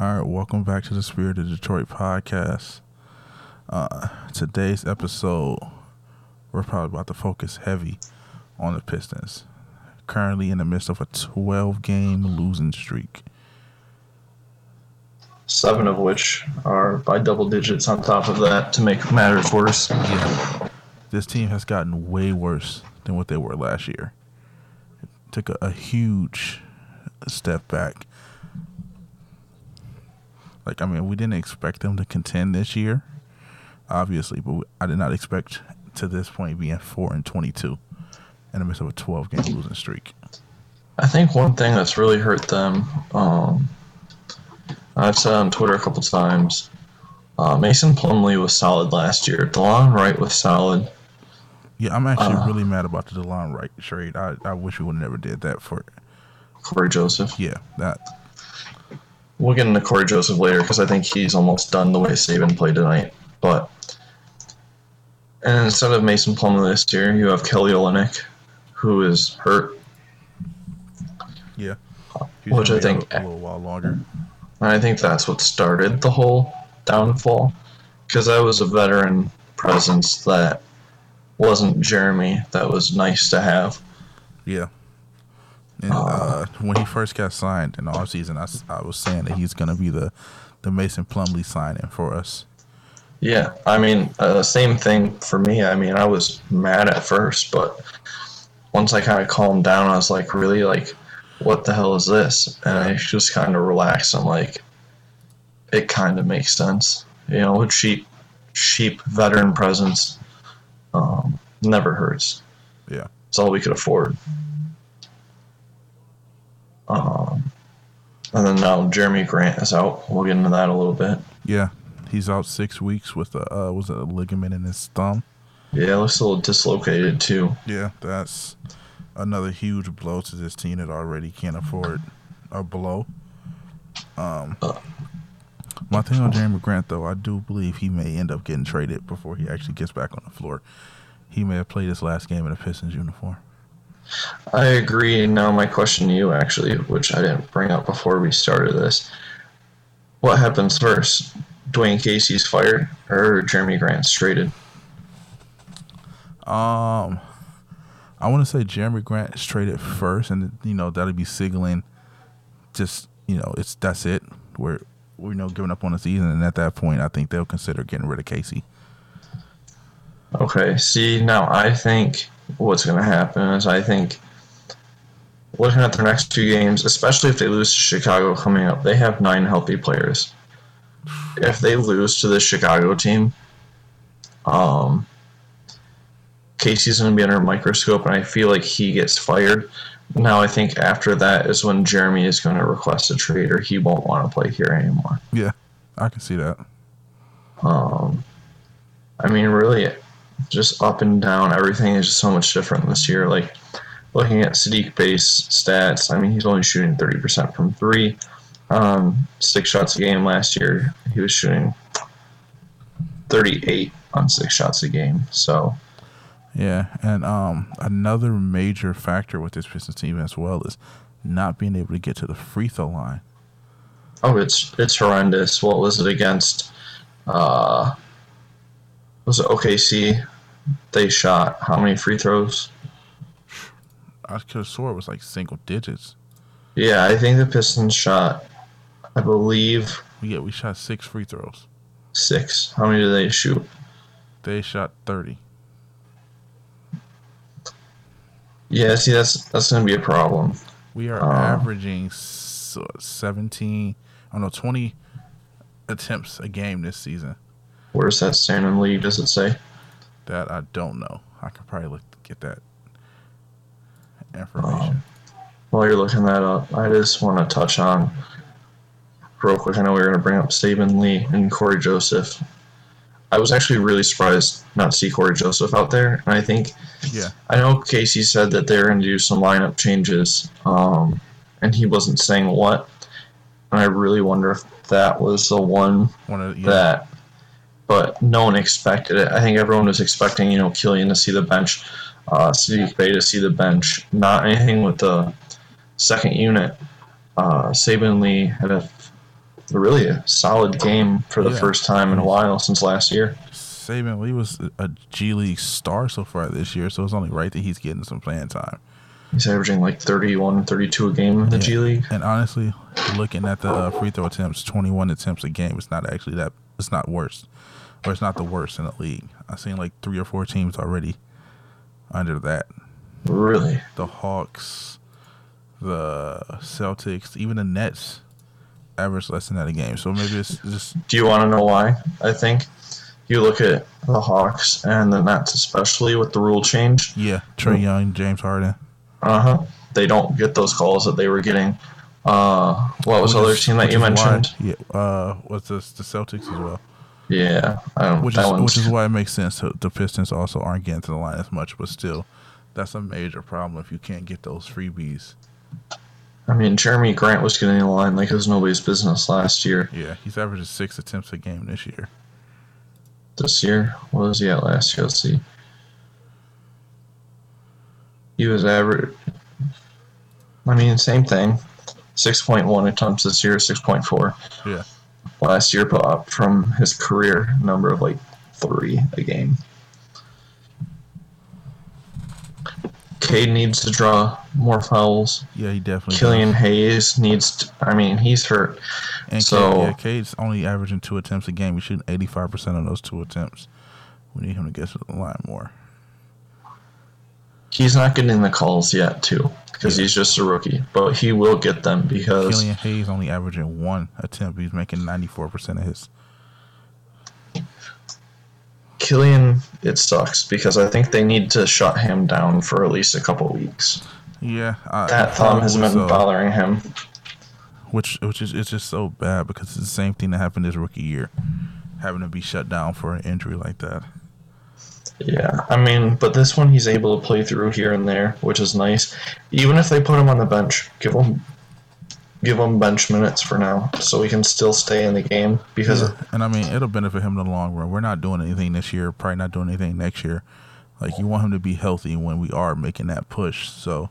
All right, welcome back to the Spirit of Detroit podcast. Uh, today's episode, we're probably about to focus heavy on the Pistons. Currently in the midst of a 12 game losing streak. Seven of which are by double digits on top of that to make matters worse. Yeah. This team has gotten way worse than what they were last year. It took a, a huge step back. Like, I mean, we didn't expect them to contend this year, obviously, but I did not expect to this point being 4 and 22 in the midst of a 12 game losing streak. I think one thing that's really hurt them, um, I've said on Twitter a couple times, uh, Mason Plumlee was solid last year. DeLon Wright was solid. Yeah, I'm actually uh, really mad about the DeLon Wright trade. I, I wish we would have never did that for Cory Joseph. Yeah, that. We'll get into Cory Joseph later because I think he's almost done the way Saben played tonight. But and instead of Mason Plumlee this year, you have Kelly Olynyk, who is hurt. Yeah, He's which I think a, little while longer. I think that's what started the whole downfall because I was a veteran presence that wasn't Jerami. That was nice to have. Yeah. And, uh, uh, when he first got signed in the offseason, I, I was saying that he's going to be the, the Mason Plumlee signing for us. Yeah, I mean, uh, same thing for me. I mean, I was mad at first, but once I kind of calmed down, I was like, really, like, what the hell is this? And I just kind of relaxed. I'm like, it kind of makes sense. You know, cheap, cheap veteran presence um, never hurts. Yeah, it's all we could afford. Um, and then now Jerami Grant is out. We'll get into that a little bit. Yeah, he's out six weeks with a uh, was it a ligament in his thumb. Yeah, looks a little dislocated too. Yeah, that's another huge blow to this team that already can't afford a blow. Um, uh, my thing on Jerami Grant though, I do believe he may end up getting traded before he actually gets back on the floor. He may have played his last game in a Pistons uniform. I agree. Now, my question to you, actually, which I didn't bring up before we started this, what happens first? Dwane Casey's fired or Jerami Grant's traded? Um, I want to say Jerami Grant is traded first, and you know that'll be signaling just you know it's that's it. We're we're know giving up on the season, and at that point, I think they'll consider getting rid of Casey. Okay. See, now I think what's going to happen is I think looking at their next two games, especially if they lose to Chicago coming up, they have nine healthy players. If they lose to the Chicago team, um, Casey's going to be under a microscope, and I feel like he gets fired. Now I think after that is when Jerami is going to request a trade, or he won't want to play here anymore. Yeah, I can see that. Um, I mean, really, just up and down. Everything is just so much different this year. Like looking at Saddiq Bey's stats, I mean, he's only shooting 30% from three. Um, six shots a game last year, he was shooting 38 on six shots a game. So, yeah, and um, another major factor with this Pistons team as well is not being able to get to the free throw line. Oh, it's it's horrendous. What was it against? Uh, was OKC? They shot how many free throws? I could have swore it was like single digits. Yeah, I think the Pistons shot. I believe. Yeah, we shot six free throws. Six. How many did they shoot? They shot thirty. Yeah, see, that's that's gonna be a problem. We are uh, averaging seventeen, oh know, twenty attempts a game this season. Where's that stand in league? Does it say? That I don't know. I could probably look get that information. Um, while you're looking that up, I just want to touch on real quick. I know we were going to bring up Saben Lee and Cory Joseph. I was actually really surprised not to see Cory Joseph out there, and I think, yeah, I know Casey said that they're going to do some lineup changes, um, and he wasn't saying what. And I really wonder if that was the one, one of, yeah. that but no one expected it. I think everyone was expecting, you know, Killian to see the bench, uh, Saddiq Bey to see the bench. Not anything with the second unit. Uh, Saben Lee had a really a solid game for the Yeah. first time in a while since last year. Saben Lee was a G League star so far this year, so it's only right that he's getting some playing time. He's averaging like 31, 32 a game in the Yeah. G League. And honestly, looking at the uh, free throw attempts, 21 attempts a game, it's not actually that. It's not worse, or it's not the worst in the league. I've seen like three or four teams already under that. Really? The Hawks, the Celtics, even the Nets average less than that a game. So maybe it's just Do you want to know why? I think you look at the Hawks and the Nets, especially with the rule change. yeah. Trae Young, James Harden. Uh huh. They don't get those calls that they were getting. Uh, what was the other is- team that you why- mentioned? yeah. Uh, what's this? The Celtics as well. Yeah, I don't, Which is one's which is why it makes sense. To, the Pistons also aren't getting to the line as much, but still, that's a major problem if you can't get those freebies. I mean, Jerami Grant was getting in the line like it was nobody's business last year. Yeah, he's averaging six attempts a game this year. This year, what was he at last year? Let's see. He was average. I mean, same thing. 6.1 attempts this year, 6.4 Yeah, last year, but up from his career number of like three a game. Cade needs to draw more fouls. yeah, he definitely. Killian does. Hayes needs. To, I mean, he's hurt. and so- Cade, yeah, Cade's only averaging two attempts a game. He's shooting eighty five percent of those two attempts. We need him to get to the line more. He's not getting the calls yet, too, because Yeah. he's just a rookie. But he will get them because Killian Hayes only averaging one attempt. He's making ninety four percent of his. Killian, it sucks because I think they need to shut him down for at least a couple weeks. Yeah, I, That I thumb has been uh, bothering him. which which is it's just so bad because it's the same thing that happened his rookie year, having to be shut down for an injury like that. Yeah, I mean, but this one he's able to play through here and there, which is nice. Even if they put him on the bench, give him give him bench minutes for now, so he can still stay in the game. Because Yeah, and I mean it'll benefit him in the long run. We're not doing anything this year, probably not doing anything next year. Like you want him to be healthy when we are making that push. So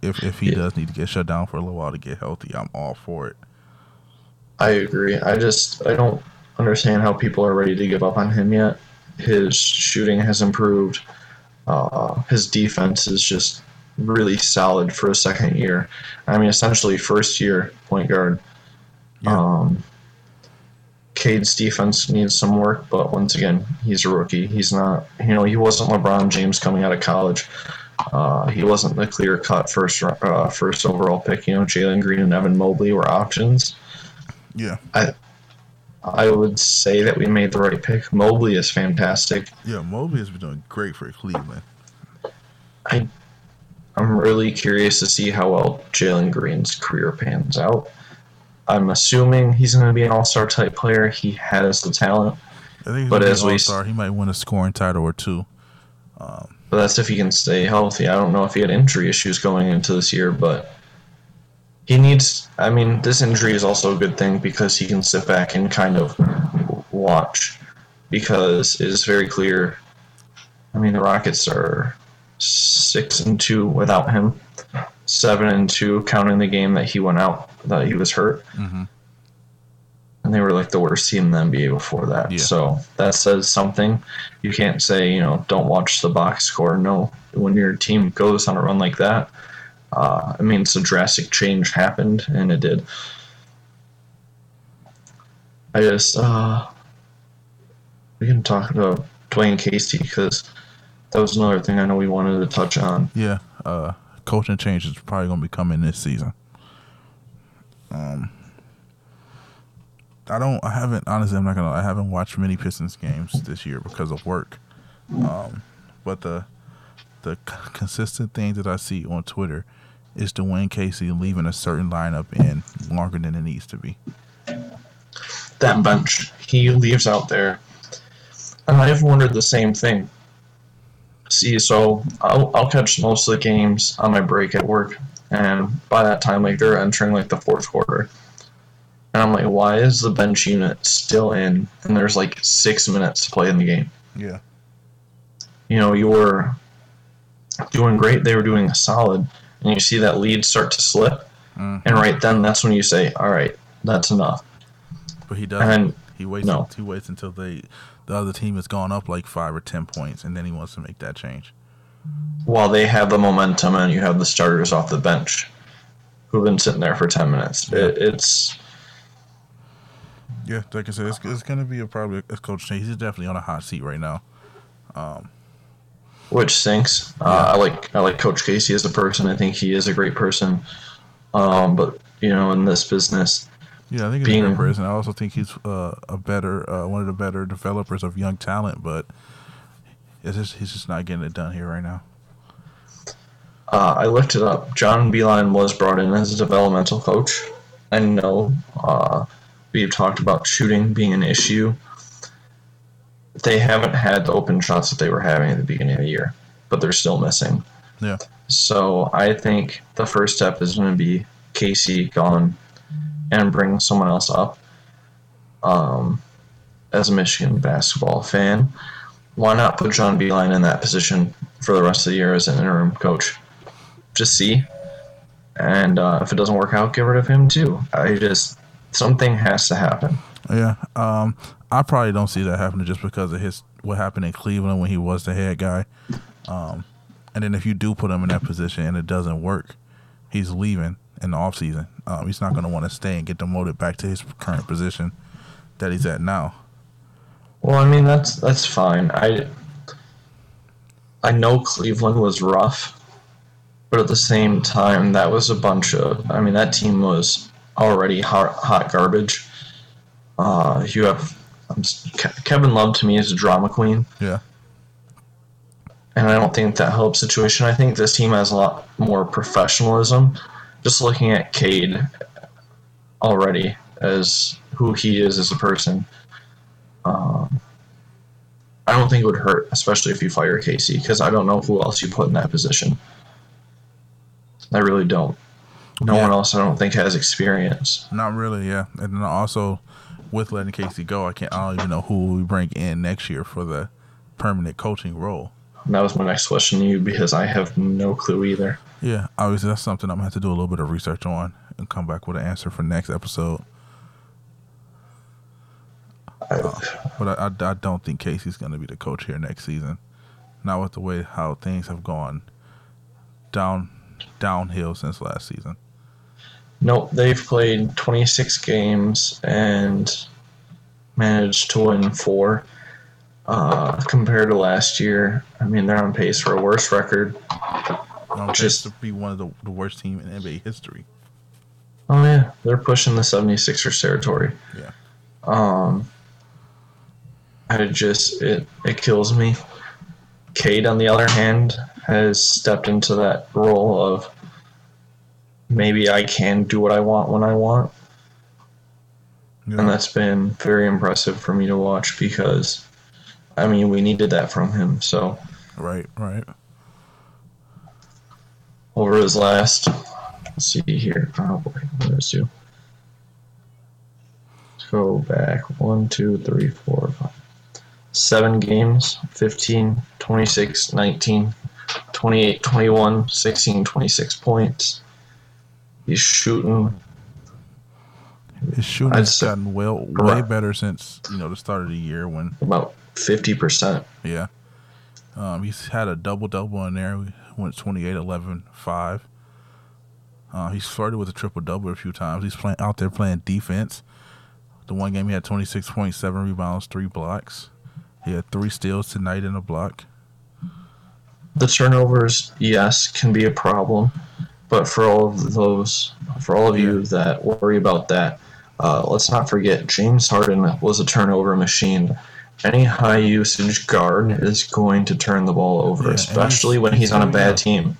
if if he Yeah. does need to get shut down for a little while to get healthy, I'm all for it. I agree. I just I don't understand how people are ready to give up on him yet. His shooting has improved. Uh, his defense is just really solid for a second year. I mean, essentially first year point guard. Yeah. Um, Cade's defense needs some work, but once again, he's a rookie. He's not, you know, he wasn't LeBron James coming out of college. Uh, he wasn't the clear cut first uh, first overall pick. You know, Jalen Green and Evan Mobley were options. Yeah. I would say that we made the right pick. Mobley is fantastic. Yeah, Mobley has been doing great for Cleveland. I, I'm really curious to see how well Jalen Green's career pans out. I'm assuming he's going to be an all star type player. He has the talent, I think he's But as an we- all-star. He might win a scoring title or two. but that's if he can stay healthy. I don't know if he had injury issues going into this year, but he needs. I mean, this injury is also a good thing because he can sit back and kind of watch because it is very clear. I mean, the Rockets are six and two without him, seven and two counting the game that he went out that he was hurt, hmm and they were like the worst team in the NBA before that. Yeah. So that says something. You can't say you know don't watch the box score. No, when your team goes on a run like that, uh, I mean, it's a drastic change happened, and it did. I just uh, we can talk about Dwane Casey because that was another thing I know we wanted to touch on. Yeah, uh, coaching change is probably going to be coming this season. Um, I don't. I haven't honestly. I'm not gonna. I haven't watched many Pistons games this year because of work. Um, but the the consistent thing that I see on Twitter is Dwane Casey leaving a certain lineup in longer than it needs to be. that bench he leaves out there. And I've wondered the same thing. See, so I'll, I'll catch most of the games on my break at work, and by that time, like they're entering like the fourth quarter, and I'm like, why is the bench unit still in? And there's like six minutes to play in the game. Yeah. You know, you were doing great; they were doing a solid, and you see that lead start to slip, mm-hmm. and right then that's when you say, all right, that's enough. But he doesn't. And he waits. no. He waits until they, the other team has gone up like five or ten points, and then he wants to make that change. while they have the momentum and you have the starters off the bench who've been sitting there for 10 minutes, it, it's Yeah, like I said, it's, it's going to be a probably a coach change. He's definitely on a hot seat right now. Um, which stinks. Uh, I like I like Coach Casey as a person. I think he is a great person. Um, but you know, in this business, Yeah, I think he's a great person. I also think he's uh, a better, uh, one of the better developers of young talent, but it's just he's just not getting it done here right now. uh, I looked it up. John Beilein was brought in as a developmental coach. I know uh, we've talked about shooting being an issue. They haven't had the open shots that they were having at the beginning of the year, but they're still missing. Yeah, So I think the first step is going to be Casey gone and bring someone else up. Um, as a Michigan basketball fan, why not put John Beilein in that position for the rest of the year as an interim coach? Just see. And uh, if it doesn't work out, get rid of him too. I just, something has to happen. yeah. Um, I probably don't see that happening just because of his what happened in Cleveland when he was the head guy. Um, and then if you do put him in that position and it doesn't work, he's leaving in the offseason. Um, he's not going to want to stay and get demoted back to his current position that he's at now. Well, I mean that's that's fine. I I know Cleveland was rough, but at the same time, that was a bunch of. I mean, that team was already hot, hot garbage. Uh, you have um, Ke- Kevin Love to me is a drama queen, Yeah. and I don't think that helps the situation. I think this team has a lot more professionalism. Just looking at Cade already as who he is as a person. Um, I don't think it would hurt, especially if you fire Casey, because I don't know who else you put in that position. I really don't. No Yeah. one else, I don't think, has experience. Not really, yeah. And then also, with letting Casey go, I can't. I don't even know who we bring in next year for the permanent coaching role. And that was my next question to you because I have no clue either. Yeah, obviously that's something I'm gonna have to do a little bit of research on and come back with an answer for next episode. I, uh, But I, I, I don't think Casey's gonna be the coach here next season. Not with the way how things have gone down downhill since last season. Nope, they've played 26 games and managed to win four. Uh, compared to last year, I mean, they're on pace for a worse record. Just- just to be one of the, the worst team in NBA history. Oh, yeah, they're pushing the 76ers territory. Yeah. Um, I just, it, it kills me. Cade, on the other hand, has stepped into that role of maybe I can do what I want when I want. Yeah. and that's been very impressive for me to watch because I mean we needed that from him. So right, right. over his last let's see here. Oh boy, I do? Let's go back one, two, three, four, five. Seven games, 15, 26, 19, 28, 21, 16, 26 points. He's shooting His shooting has gotten well way better since you know the start of the year when about 50%. Yeah. Um, he's had a double double in there. We went 28, 11, 5. Uh, he's flirted with a triple double a few times. He's playing out there playing defense. The one game he had 26.7 rebounds, three blocks. He had three steals tonight in a block. the turnovers, yes, can be a problem, but for all of those, for all of you that worry about that, uh, let's not forget James Harden was a turnover machine. Any high usage guard is going to turn the ball over, Yeah, especially he's- when he's he's on a bad team.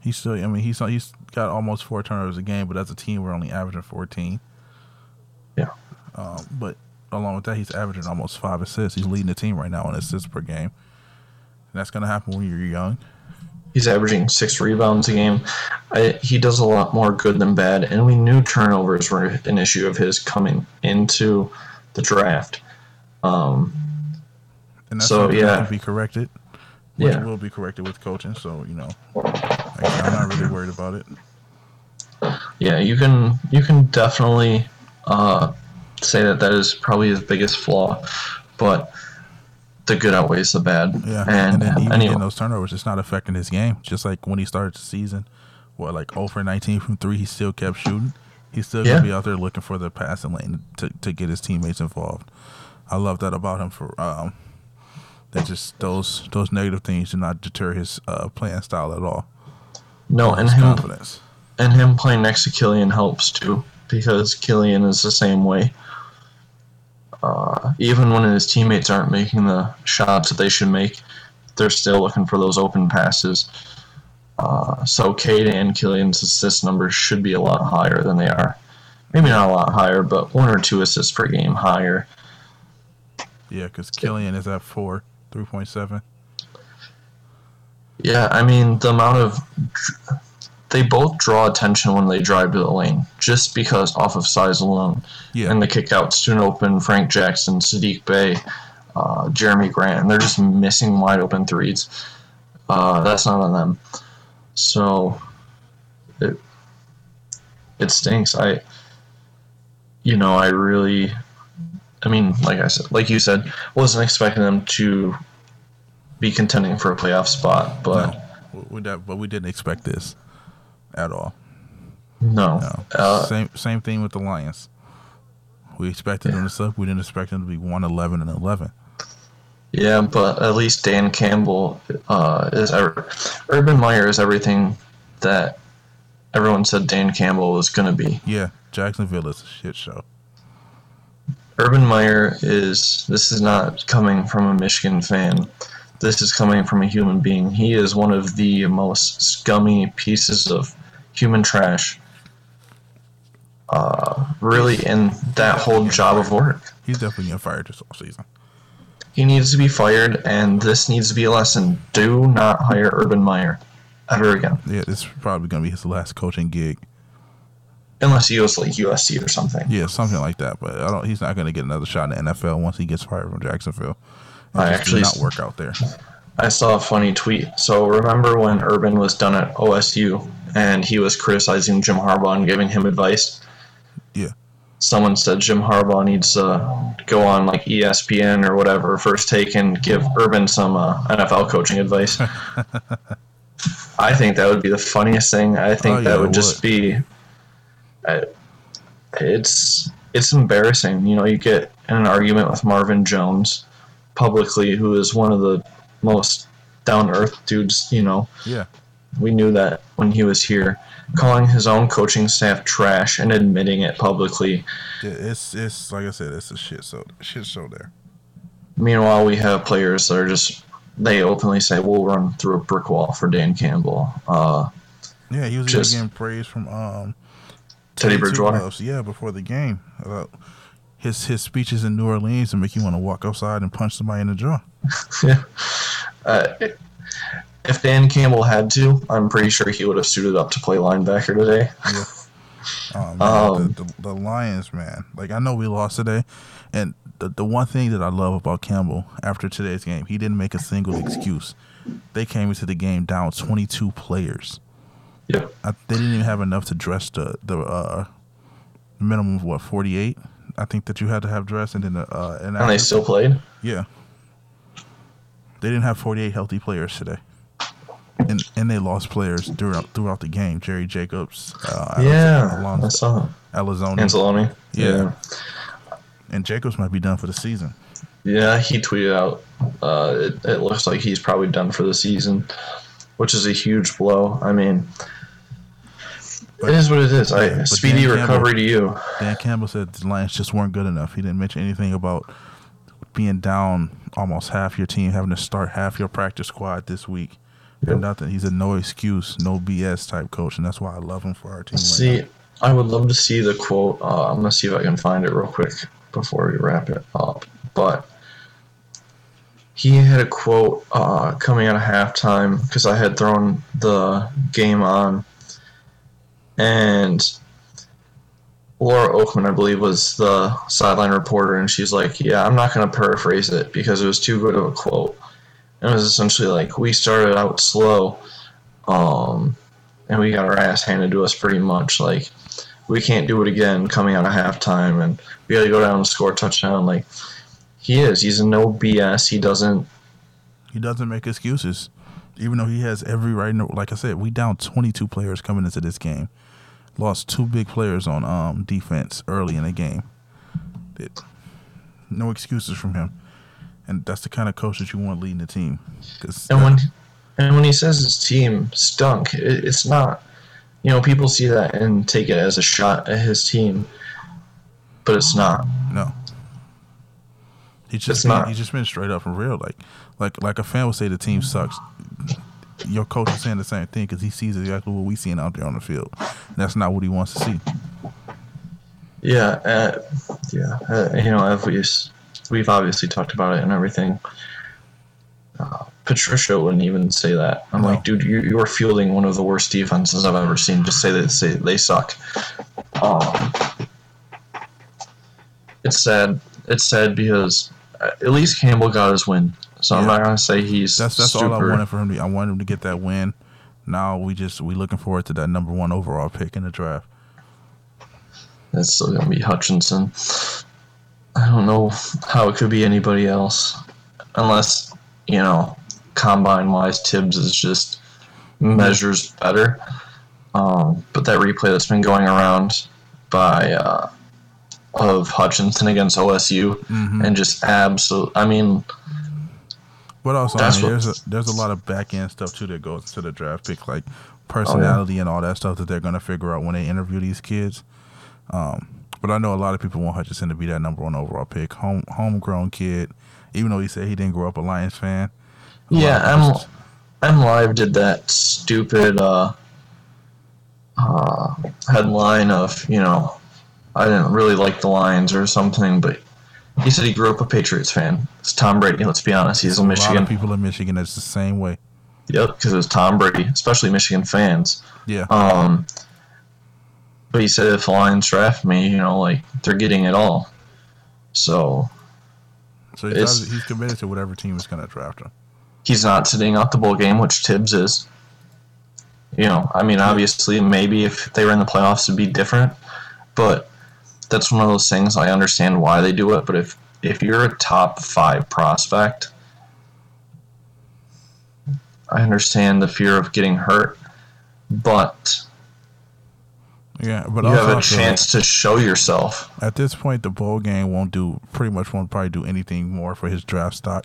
He's still, I mean, he's he's got almost four turnovers a game, but as a team, we're only averaging 14. Yeah. Um, but along with that, he's averaging almost five assists. He's leading the team right now in assists per game. And that's going to happen when you're young. He's averaging six rebounds a game. I, he does a lot more good than bad, and we knew turnovers were an issue of his coming into the draft. Um, And that's So, yeah. can be corrected. Which Yeah. will be corrected with coaching. So, you know, like, I'm not really worried about it. Yeah, you can you can definitely uh, say that that is probably his biggest flaw, but the good outweighs the bad. Yeah, and, and then even anyway, those turnovers, it's not affecting his game. Just like when he started the season, what like 0 for 19 from three, he still kept shooting. He's still gonna be out there looking for the passing lane to, to get his teammates involved. I love that about him. For um, that just those those negative things do not deter his uh, playing style at all. no, and him confidence. and him playing next to Killian helps too because Killian is the same way. Uh, even when his teammates aren't making the shots that they should make, they're still looking for those open passes. Uh, so Cade and Killian's assist numbers should be a lot higher than they are. Maybe not a lot higher, but one or two assists per game higher. Yeah, because Killian is at four, three point seven. Yeah, I mean the amount of they both draw attention when they drive to the lane, just because off of size alone. Yeah, and the kickouts to an open Frank Jackson, Saddiq Bey, uh, Jerami Grant. And they're just missing wide open threes. Uh, that's not on them. So it it stinks. I you know I really I mean like I said like you said wasn't expecting them to be contending for a playoff spot, but no, but we didn't expect this at all. no. No. Uh, same same thing with the Lions. We expected them to suck. We didn't expect them to be one eleven and eleven. Yeah, but at least Dan Campbell uh, is ever, Urban Meyer is everything that everyone said Dan Campbell was going to be. Yeah, Jacksonville is a shit show. Urban Meyer is this is not coming from a Michigan fan. This is coming from a human being. He is one of the most scummy pieces of human trash. Uh, really, in that whole job of work. He's definitely getting fired this offseason. He needs to be fired, and this needs to be a lesson. Do not hire Urban Meyer ever again. Yeah, this is probably gonna be his last coaching gig. Unless he goes to like USC or something. Yeah, something like that. But I don't. He's not gonna get another shot in the NFL once he gets fired from Jacksonville. I actually not work out there. I saw a funny tweet. So remember when Urban was done at OSU and he was criticizing Jim Harbaugh and giving him advice? Yeah. Someone said Jim Harbaugh needs to go on like ESPN or whatever, first take, and give Urban some uh, NFL coaching advice. I think that would be the funniest thing. I think Oh, yeah, that would just would. be. I it's it's embarrassing. You know, you get in an argument with Marvin Jones publicly, who is one of the most down earth dudes. You know, Yeah, we knew that when he was here, calling his own coaching staff trash and admitting it publicly. Yeah, it's it's like I said, it's a shit show. Shit show there. Meanwhile, we have players that are just they openly say we'll run through a brick wall for Dan Campbell. Uh, Yeah, he was Just- getting praise from um Teddy Bridgewater. Gloves, Yeah, before the game. Uh, his his speeches in New Orleans to make you want to walk outside and punch somebody in the jaw. Uh, if Dan Campbell had to, I'm pretty sure he would have suited up to play linebacker today. Oh, man, Um, the, the, the Lions, man. Like I know we lost today, and the the one thing that I love about Campbell after today's game, he didn't make a single excuse. They came into the game down 22 players. Yep. I, they didn't even have enough to dress the the uh, minimum of what 48. I think that you had to have dressed, and then the uh, and, And they still played. yeah, they didn't have 48 healthy players today. And, and they lost players throughout throughout the game. Jerry Jacobs, uh, Yeah, I saw. Elizoni, Anzalone. Yeah. and Jacobs might be done for the season. Yeah, he tweeted out. Uh, it, it looks like he's probably done for the season, which is a huge blow. I mean, it is what it is. I but speedy Dan Campbell- recovery to you. Dan Campbell said the Lions just weren't good enough. He didn't mention anything about being down almost half your team, having to start half your practice squad this week. Yep. nothing. He's a no excuse, no BS type coach, and that's why I love him for our team. See, now. I would love to see the quote. Uh, I'm gonna see if I can find it real quick before we wrap it up. But he had a quote uh, coming out of halftime because I had thrown the game on, and Laura Okmin, I believe, was the sideline reporter, and she's like, "Yeah, I'm not gonna paraphrase it because it was too good of a quote." And it was essentially like, "We started out slow." Um, and we got our ass handed to us pretty much. Like we can't do it again coming out of halftime, and we got to go down and score a touchdown. Like he is, he's no BS. He doesn't. He doesn't make excuses, even though he has every right. Like I said, we down 22 players coming into this game. Lost two big players on um, defense early in the game. It, no excuses from him, and that's the kind of coach that you want leading the team. and when and when he says his team stunk, it, it's not. You know, people see that and take it as a shot at his team, but it's not. No. He just been, he just been straight up and real. Like like like a fan would say the team sucks. Your coach is saying the same thing because he sees exactly what we seeing out there on the field. And that's not what he wants to see. Yeah, uh, yeah. Uh, you know, we we've obviously talked about it and everything. Uh, Patricia wouldn't even say that. I'm no. like, dude, you're, you're, fielding one of the worst defenses I've ever seen. Just say that say they suck. Um, it's sad. It's sad because uh, at least Campbell got his win. So yeah. I'm not gonna say he's. That's that's super. all I wanted for him. To, I wanted him to get that win. Now we just we looking forward to that number one overall pick in the draft. That's still gonna be Hutchinson. I don't know how it could be anybody else, unless you know, combine wise, Tibbs is just measures better. Um, but that replay that's been going around by uh, of Hutchinson against OSU mm-hmm. and just absolute. I mean, but also I mean, there's a, there's a lot of back end stuff too that goes to the draft pick, like personality oh, yeah. and all that stuff that they're gonna figure out when they interview these kids. Um, but I know a lot of people want Hutchinson to be that number one overall pick, home homegrown kid. Even though he said he didn't grow up a Lions fan. Yeah, M M Live did that stupid uh, uh, headline of you know I didn't really like the Lions or something, but he said he grew up a Patriots fan. It's Tom Brady. Let's be honest, he's a, a Michigan. lot of people in Michigan. It's the same way. Yep, because it was Tom Brady, especially Michigan fans. Yeah. Um, but he said if the Lions draft me, you know, like they're getting it all. So. So he's, he's committed to whatever team is going to draft him. He's not sitting out the bowl game, which Tibbs is. You know, I mean, obviously, maybe if they were in the playoffs, it'd be different. But that's one of those things I understand why they do it, but if if you're a top five prospect, I understand the fear of getting hurt, but yeah, but you have a chance to show yourself. At this point, the bowl game won't do pretty much won't probably do anything more for his draft stock.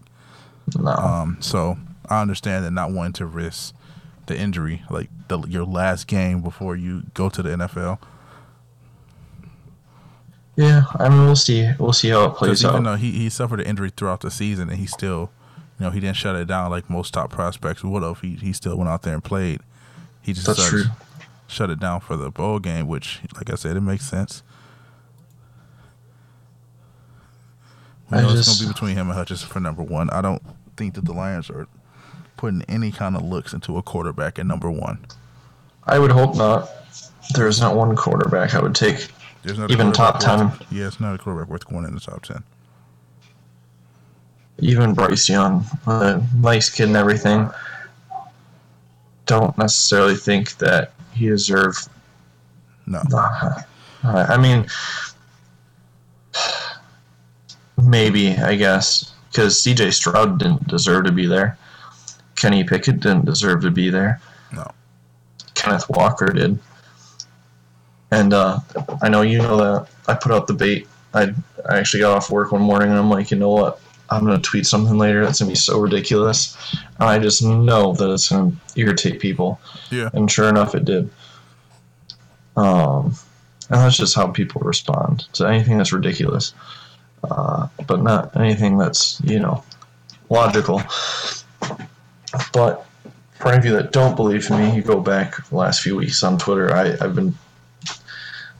No. Um, so I understand that not wanting to risk the injury, like the, your last game before you go to the NFL. Yeah, I mean we'll see. We'll see how it plays even out. though he, he suffered an injury throughout the season, and he still, you know, he didn't shut it down like most top prospects would have. He he still went out there and played. He just That's true. shut it down for the bowl game, which, like I said, it makes sense. We know just, it's gonna be between him and Hutchinson for number one. I don't think that the Lions are putting any kind of looks into a quarterback at number one. I would hope not. There is not one quarterback I would take there's not even top ten. Worth, yeah, it's not a quarterback worth going in the top ten. Even Bryce Young, a nice kid and everything, don't necessarily think that he deserved. No. I mean, maybe I guess because C.J. Stroud didn't deserve to be there. Kenny Pickett didn't deserve to be there. No. Kenneth Walker did. And uh, I know you know that I put out the bait. I, I actually got off work one morning and I'm like, you know what? I'm going to tweet something later that's going to be so ridiculous. And I just know that it's going to irritate people. Yeah. And sure enough, it did. Um, and that's just how people respond to anything that's ridiculous. Uh, but not anything that's, you know, logical. But for any of you that don't believe me, you go back the last few weeks on Twitter. I, I've been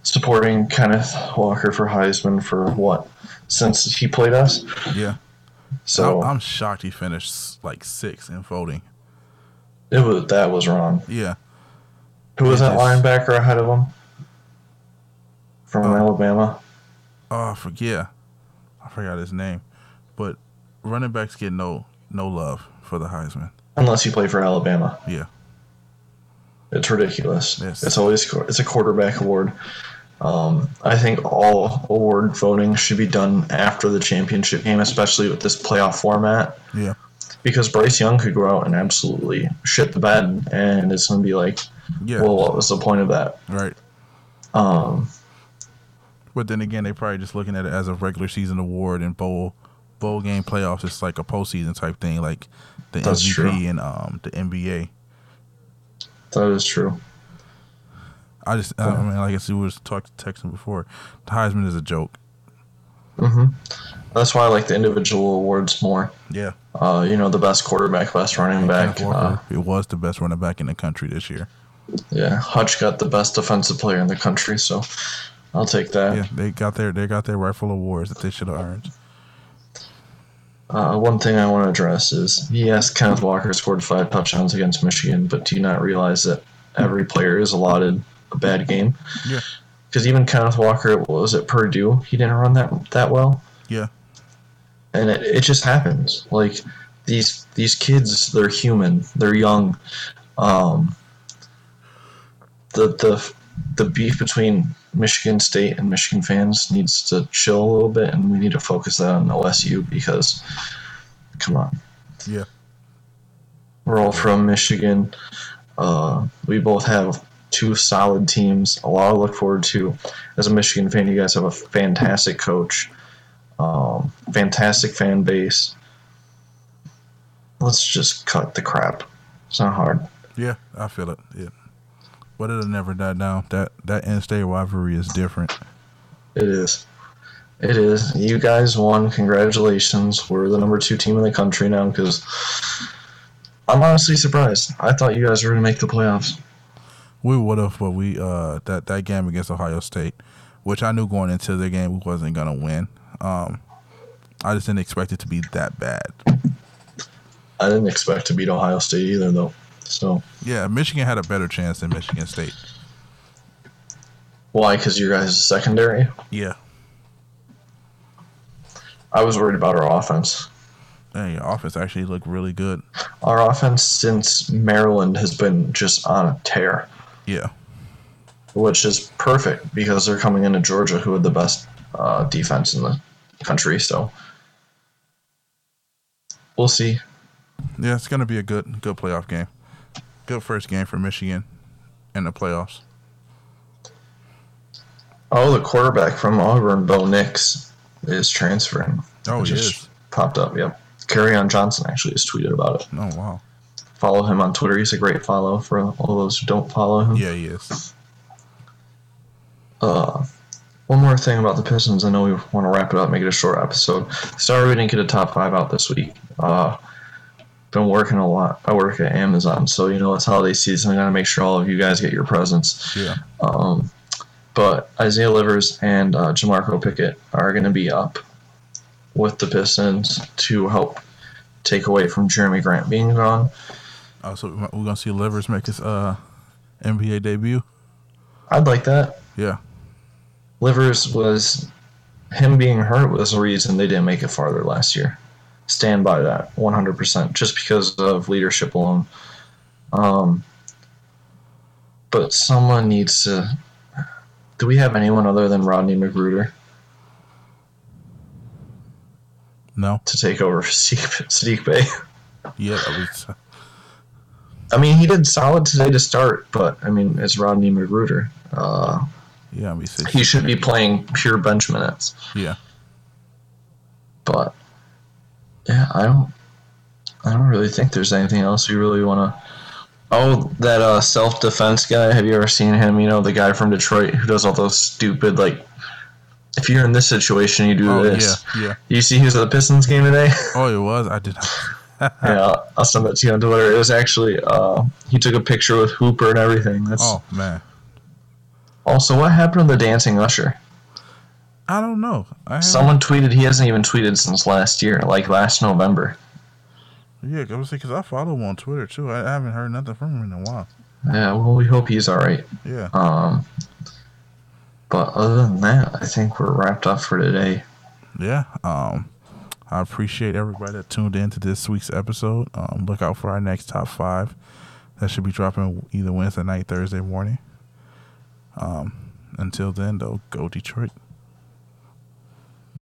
supporting Kenneth Walker for Heisman for what since he played us. Yeah. So I'm shocked he finished like six in voting. It was that was wrong. Yeah. Who was that just, linebacker ahead of him? From uh, Alabama. Oh, I forget. I forgot his name, but running backs get no no love for the Heisman unless you play for Alabama. Yeah. It's ridiculous. Yes. It's always it's a quarterback award. Um, I think all award voting should be done after the championship game, especially with this playoff format, Yeah. because Bryce Young could go out and absolutely shit the bed, and it's going to be like, Yeah. well, what was the point of that? right. Um, But then again, they're probably just looking at it as a regular season award and bowl bowl game playoffs. It's like a postseason type thing, like the That's MVP true. and um the NBA. that is true. I just, I mean, like I said, we was talking texting before. The Heisman is a joke. hmm That's why I like the individual awards more. Yeah. Uh, you know, the best quarterback, best running back. Kenneth Uh, it was the best running back in the country this year. yeah, Hutch got the best defensive player in the country, so I'll take that. Yeah, they got their they got their rightful awards that they should have earned. Uh, one thing I want to address is yes, Kenneth Walker scored five touchdowns against Michigan, but do you not realize that every player is allotted a bad game? Yeah. Because even Kenneth Walker, was at Purdue? He didn't run that that well. Yeah. and it, it just happens. Like these these kids, they're human, they're young. Um, the the the beef between Michigan State and Michigan fans needs to chill a little bit, and we need to focus that on OSU because, come on, Yeah. we're all from Michigan. Uh, we both have two solid teams. A lot to look forward to. As a Michigan fan, you guys have a fantastic coach, um, fantastic fan base. Let's just cut the crap. It's not hard. Yeah, I feel it. Yeah. But it'll never die down. That that in-state rivalry is different. It is. It is. You guys won. Congratulations. We're the number two team in the country now because I'm honestly surprised. I thought you guys were going to make the playoffs. We would have, but we uh that that game against Ohio State, which I knew going into the game we wasn't gonna win. Um, I just didn't expect it to be that bad. I didn't expect to beat Ohio State either, though. So Yeah, Michigan had a better chance than Michigan State. why? Because you guys secondary. Yeah, I was worried about our offense. and your offense actually looked really good. Our offense since Maryland has been just on a tear, Yeah, which is perfect because they're coming into Georgia, who had the best uh, defense in the country. So we'll see. yeah, it's gonna be a good good playoff game. Good first game for Michigan in the playoffs. Oh, the quarterback from Auburn, Bo Nix, is transferring. Oh, he just is. Popped up. Yep. on Johnson actually has tweeted about it. Oh wow. Follow him on Twitter. He's a great follow for all those who don't follow him. Yeah, he is. Uh, one more thing about the Pistons. I know we want to wrap it up, make it a short episode. Sorry we didn't get a top five out this week. Uh, been working a lot. I work at Amazon, so you know it's holiday season. I gotta make sure all of you guys get your presents. Yeah. Um, but Isaiah Livers and uh, Jamorko Pickett are going to be up with the Pistons to help take away from Jerami Grant being gone. Also, we're gonna see Livers make his uh NBA debut. I'd like that. Yeah. Livers was him being hurt was the reason they didn't make it farther last year. Stand by that 100%, just because of leadership alone. Um, but someone needs to. Do we have anyone other than Rodney McGruder No. to take over Saddiq Saddiq Bey? Yeah. That was, I mean, he did solid today to start, but I mean, it's Rodney McGruder. Uh, yeah. He should be playing pure bench minutes. Yeah. But yeah, I don't. I don't really think there's anything else you really want to. Oh, that uh, self defense guy. Have you ever seen him? You know, the guy from Detroit who does all those stupid like. If you're in this situation, you do Oh this. yeah. Yeah. You see, he was at the Pistons game today. Oh, it was. I did. yeah, I'll send that to you on Twitter. It was actually uh, he took a picture with Hooper and everything. That's Oh man. also what happened to the dancing usher. I don't know. I Someone tweeted he hasn't even tweeted since last year, like last November. Yeah, I was because I follow him on Twitter too. I, I haven't heard nothing from him in a while. Yeah, well, we hope he's all right. Yeah. Um, but other than that, I think we're wrapped up for today. Yeah. Um, I appreciate everybody that tuned in to this week's episode. Um, look out for our next top five. That should be dropping either Wednesday night, Thursday morning. Um, until then, though, go Detroit.